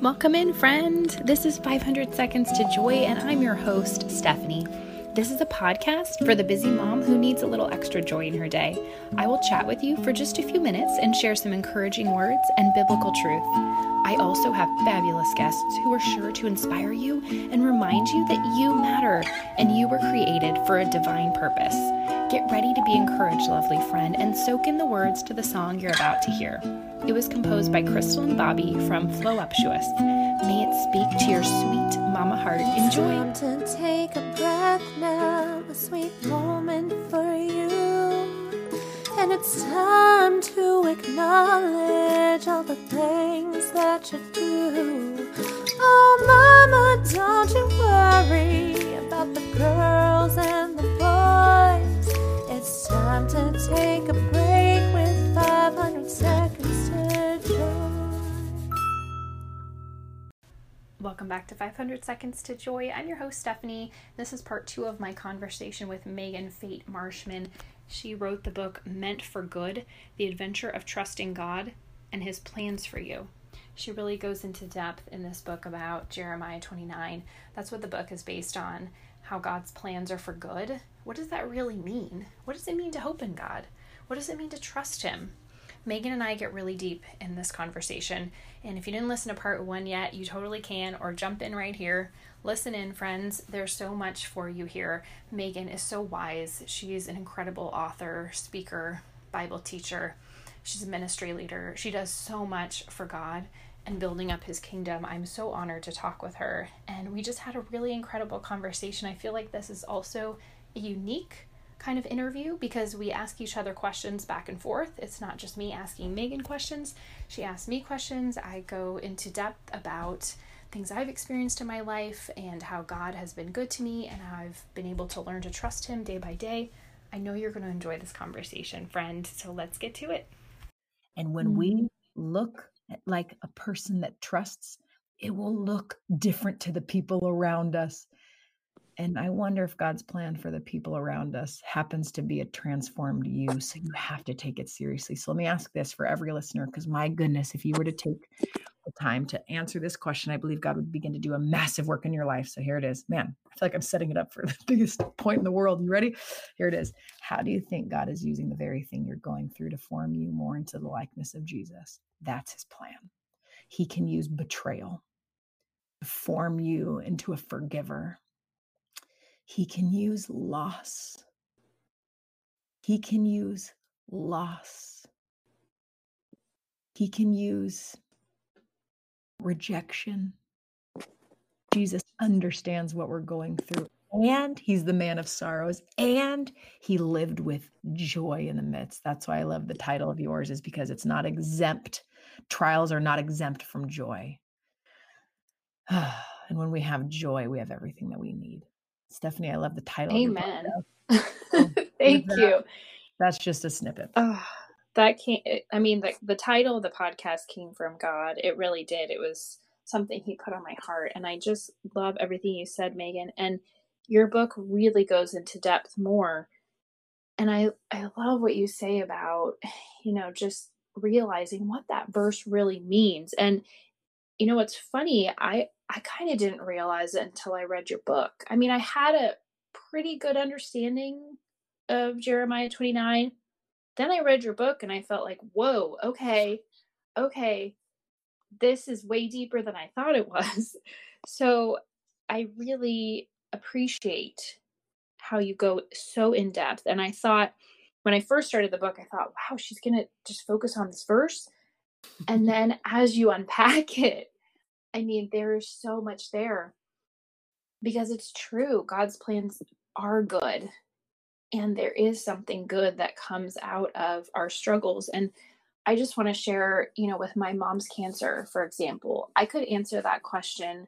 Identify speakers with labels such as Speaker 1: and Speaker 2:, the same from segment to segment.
Speaker 1: Welcome in, friend. This is 500 Seconds to Joy, and I'm your host, Stephanie. This is a podcast for the busy mom who needs a little extra joy in her day. I will chat with you for just a few minutes and share some encouraging words and biblical truth. I also have fabulous guests who are sure to inspire you and remind you that you matter and you were created for a divine purpose. Get ready to be encouraged, lovely friend, and soak in the words to the song you're about to hear. It was composed by Crystal and Bobby from Flow Flowuptuous. May it speak to your sweet mama heart. Enjoy.
Speaker 2: Time to take a breath now, a sweet moment for you. And it's time to acknowledge all the things that you do. Oh, mama, don't you worry
Speaker 1: Welcome back to 500 Seconds to Joy. I'm your host, Stephanie. This is part two of my conversation with Megan Fate Marshman. She wrote the book Meant for Good The Adventure of Trusting God and His Plans for You. She really goes into depth in this book about Jeremiah 29. That's what the book is based on how God's plans are for good. What does that really mean? What does it mean to hope in God? What does it mean to trust Him? Megan and I get really deep in this conversation. And if you didn't listen to part one yet, you totally can, or jump in right here. Listen in, friends. There's so much for you here. Megan is so wise. She's an incredible author, speaker, Bible teacher. She's a ministry leader. She does so much for God and building up his kingdom. I'm so honored to talk with her. And we just had a really incredible conversation. I feel like this is also a unique kind of interview because we ask each other questions back and forth. It's not just me asking Megan questions. She asks me questions. I go into depth about things I've experienced in my life and how God has been good to me and how I've been able to learn to trust Him day by day. I know you're going to enjoy this conversation, friend. So let's get to it.
Speaker 3: And when we mm-hmm. look at like a person that trusts, it will look different to the people around us. And I wonder if God's plan for the people around us happens to be a transformed you. So you have to take it seriously. So let me ask this for every listener, because my goodness, if you were to take the time to answer this question, I believe God would begin to do a massive work in your life. So here it is. Man, I feel like I'm setting it up for the biggest point in the world. You ready? Here it is. How do you think God is using the very thing you're going through to form you more into the likeness of Jesus? That's his plan. He can use betrayal to form you into a forgiver. He can use loss. He can use loss. He can use rejection. Jesus understands what we're going through, and he's the man of sorrows, and he lived with joy in the midst. That's why I love the title of yours, is because it's not exempt. Trials are not exempt from joy. and when we have joy, we have everything that we need. Stephanie, I love the title. of your book,
Speaker 1: Amen.
Speaker 3: So oh,
Speaker 1: Thank
Speaker 3: with
Speaker 1: you.
Speaker 3: That's just a snippet.
Speaker 1: Oh, that came, I mean, the, the title of the podcast came from God. It really did. It was something He put on my heart. And I just love everything you said, Megan. And your book really goes into depth more. And I, I love what you say about, you know, just realizing what that verse really means. And, you know, what's funny, I, I kind of didn't realize it until I read your book. I mean, I had a pretty good understanding of Jeremiah 29 then I read your book and I felt like, whoa, okay, okay, this is way deeper than I thought it was. So I really appreciate how you go so in depth. And I thought, when I first started the book, I thought, wow, she's going to just focus on this verse. And then as you unpack it, I mean, there is so much there. Because it's true. God's plans are good. And there is something good that comes out of our struggles. And i just want to share you know with my mom's cancer for example i could answer that question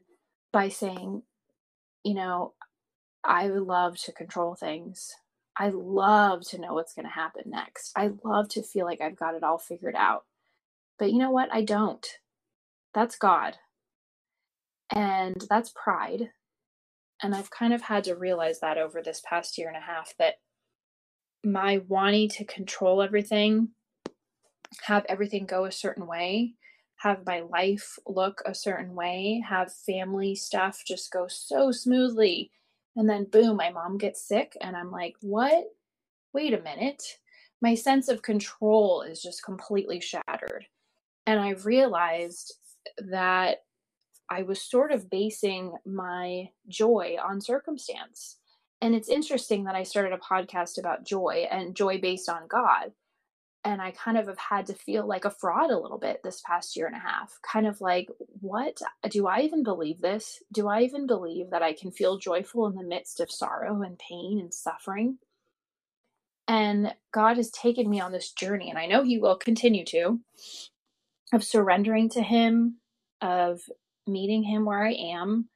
Speaker 1: by saying you know i love to control things. I love to know what's going to happen next. I love to feel like i've got it all figured out. But you know what? I don't. That's god and that's pride and i've kind of had to realize that over this past year and a half that my wanting to control everything, have everything go a certain way, have my life look a certain way, have family stuff just go so smoothly. And then, boom, my mom gets sick. And I'm like, what? Wait a minute. My sense of control is just completely shattered. And I realized that I was sort of basing my joy on circumstance. And it's interesting that I started a podcast about joy and joy based on God and I kind of have had to feel like a fraud a little bit this past year and a half. Kind of like, what? Do I even believe this? Do I even believe that I can feel joyful in the midst of sorrow and pain and suffering? And God has taken me on this journey, and I know He will continue to, of surrendering to Him, of meeting Him where I am,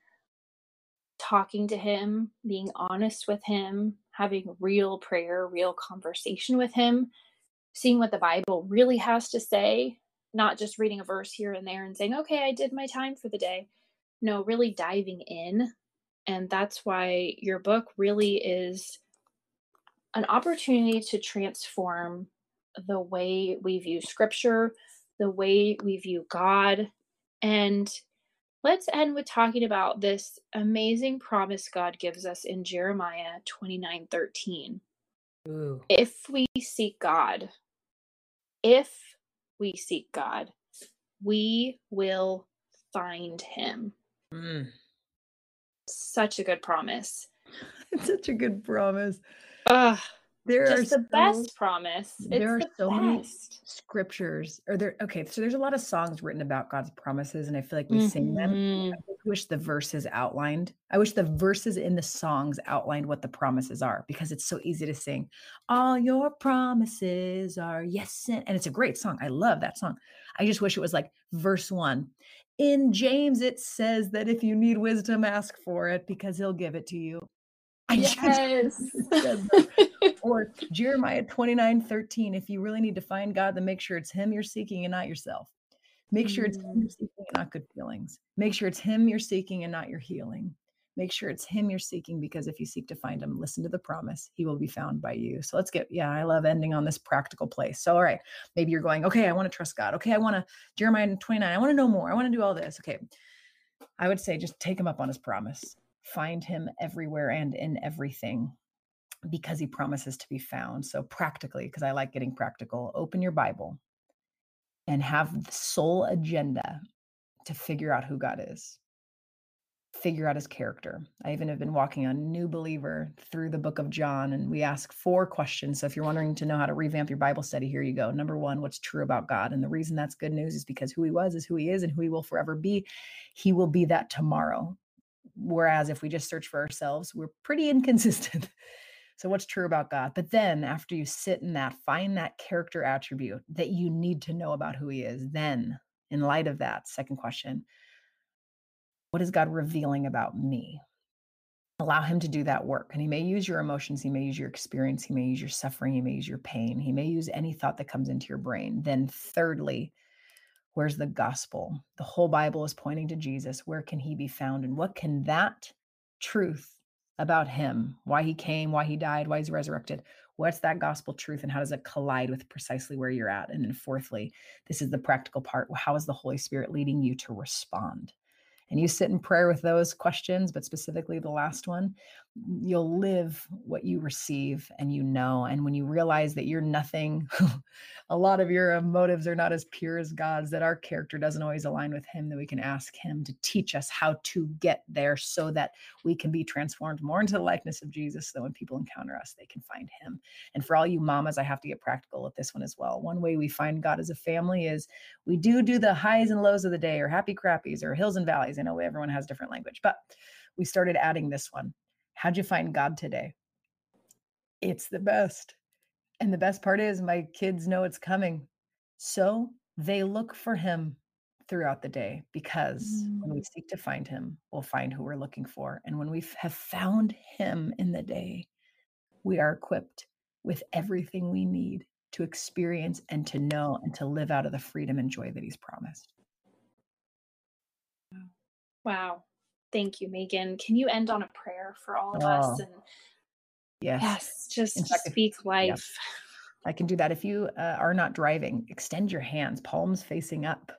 Speaker 1: talking to Him, being honest with Him, having real prayer, real conversation with Him seeing what the Bible really has to say, not just reading a verse here and there and saying, okay, I did my time for the day. No, really diving in. And that's why your book really is an opportunity to transform the way we view scripture, the way we view God. And let's end with talking about this amazing promise God gives us in Jeremiah 29 13. Ooh. If we seek God if we seek God, we will find him. Mm. Such a good promise.
Speaker 3: It's such a good promise.
Speaker 1: Ugh, there Just are the so, best promise. It's there are the so best. many
Speaker 3: scriptures. Or there okay, so there's a lot of songs written about God's promises, and I feel like we mm-hmm. sing them. Mm-hmm. I wish the verses outlined. I wish the verses in the songs outlined what the promises are because it's so easy to sing. All your promises are yes, and, and it's a great song. I love that song. I just wish it was like verse one. In James, it says that if you need wisdom, ask for it because he'll give it to you.
Speaker 1: Yes.
Speaker 3: or Jeremiah 29 13. If you really need to find God, then make sure it's Him you're seeking and not yourself. Make sure it's Him you're mm. seeking and not good feelings. Make sure it's Him you're seeking and not your healing. Make sure it's Him you're seeking because if you seek to find Him, listen to the promise, He will be found by you. So let's get, yeah, I love ending on this practical place. So, all right, maybe you're going, okay, I want to trust God. Okay, I want to, Jeremiah 29, I want to know more. I want to do all this. Okay. I would say just take Him up on His promise find him everywhere and in everything because he promises to be found. So, practically, because I like getting practical, open your Bible and have the sole agenda to figure out who God is, figure out his character. I even have been walking on New Believer through the book of John, and we ask four questions. So, if you're wondering to know how to revamp your Bible study, here you go. Number one, what's true about God? And the reason that's good news is because who he was is who he is and who he will forever be. He will be that tomorrow. Whereas if we just search for ourselves, we're pretty inconsistent. so, what's true about God? But then, after you sit in that, find that character attribute that you need to know about who He is. Then, in light of that, second question what is God revealing about me? Allow Him to do that work. And He may use your emotions, He may use your experience, He may use your suffering, He may use your pain, He may use any thought that comes into your brain. Then, thirdly, Where's the gospel? The whole Bible is pointing to Jesus. Where can he be found? And what can that truth about him, why he came, why he died, why he's resurrected, what's that gospel truth and how does it collide with precisely where you're at? And then, fourthly, this is the practical part. How is the Holy Spirit leading you to respond? And you sit in prayer with those questions, but specifically the last one, you'll live what you receive and you know. And when you realize that you're nothing, a lot of your uh, motives are not as pure as God's, that our character doesn't always align with Him, that we can ask Him to teach us how to get there so that we can be transformed more into the likeness of Jesus. So when people encounter us, they can find Him. And for all you mamas, I have to get practical with this one as well. One way we find God as a family is we do do the highs and lows of the day, or happy crappies, or hills and valleys. I know everyone has different language, but we started adding this one How'd you find God today? It's the best. And the best part is, my kids know it's coming. So they look for him throughout the day because mm. when we mm. seek to find him, we'll find who we're looking for. And when we have found him in the day, we are equipped with everything we need to experience and to know and to live out of the freedom and joy that he's promised.
Speaker 1: Wow. Thank you, Megan. Can you end on a prayer for all of oh, us? And
Speaker 3: yes,
Speaker 1: yes just fact, speak life.
Speaker 3: I can do that. If you uh, are not driving, extend your hands, palms facing up.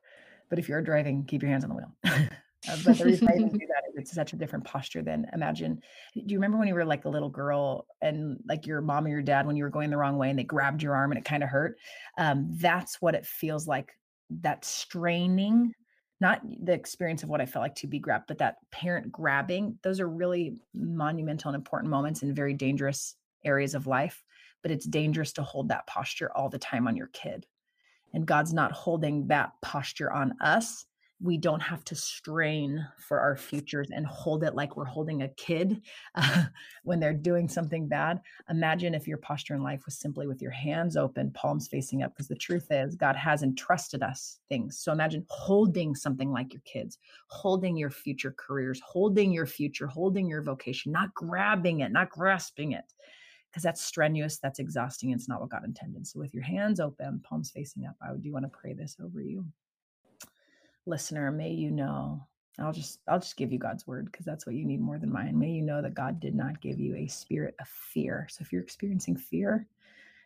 Speaker 3: But if you're driving, keep your hands on the wheel. uh, but the reason I even do that is it's such a different posture than imagine. Do you remember when you were like a little girl and like your mom or your dad when you were going the wrong way and they grabbed your arm and it kind of hurt? Um, that's what it feels like. That straining not the experience of what I felt like to be grabbed, but that parent grabbing, those are really monumental and important moments in very dangerous areas of life. But it's dangerous to hold that posture all the time on your kid. And God's not holding that posture on us we don't have to strain for our futures and hold it like we're holding a kid uh, when they're doing something bad. Imagine if your posture in life was simply with your hands open, palms facing up, because the truth is, God has entrusted us things. So imagine holding something like your kids, holding your future careers, holding your future, holding your vocation, not grabbing it, not grasping it. Because that's strenuous, that's exhausting, it's not what God intended. So, with your hands open, palms facing up, I do want to pray this over you listener, may you know. I'll just I'll just give you God's word because that's what you need more than mine. May you know that God did not give you a spirit of fear. So if you're experiencing fear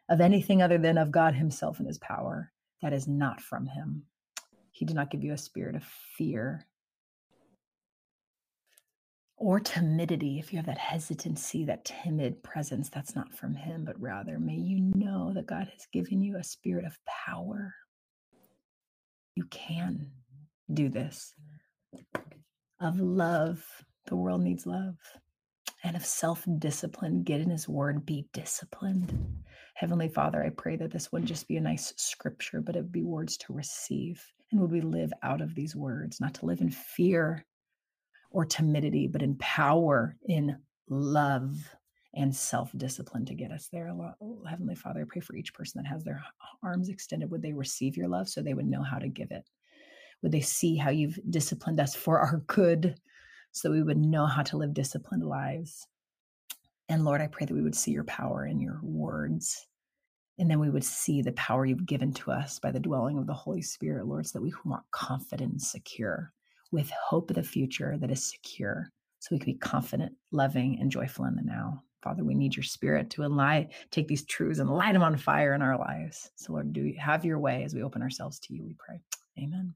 Speaker 3: of anything other than of God himself and his power, that is not from him. He did not give you a spirit of fear or timidity. If you have that hesitancy, that timid presence, that's not from him, but rather may you know that God has given you a spirit of power. You can do this of love. The world needs love. And of self discipline, get in his word, be disciplined. Heavenly Father, I pray that this wouldn't just be a nice scripture, but it would be words to receive. And would we live out of these words, not to live in fear or timidity, but in power, in love, and self discipline to get us there. Oh, Heavenly Father, I pray for each person that has their arms extended. Would they receive your love so they would know how to give it? Would they see how you've disciplined us for our good so we would know how to live disciplined lives? And Lord, I pray that we would see your power in your words. And then we would see the power you've given to us by the dwelling of the Holy Spirit, Lord, so that we walk confident and secure with hope of the future that is secure. So we can be confident, loving, and joyful in the now. Father, we need your spirit to lie, take these truths and light them on fire in our lives. So, Lord, do have your way as we open ourselves to you, we pray. Amen.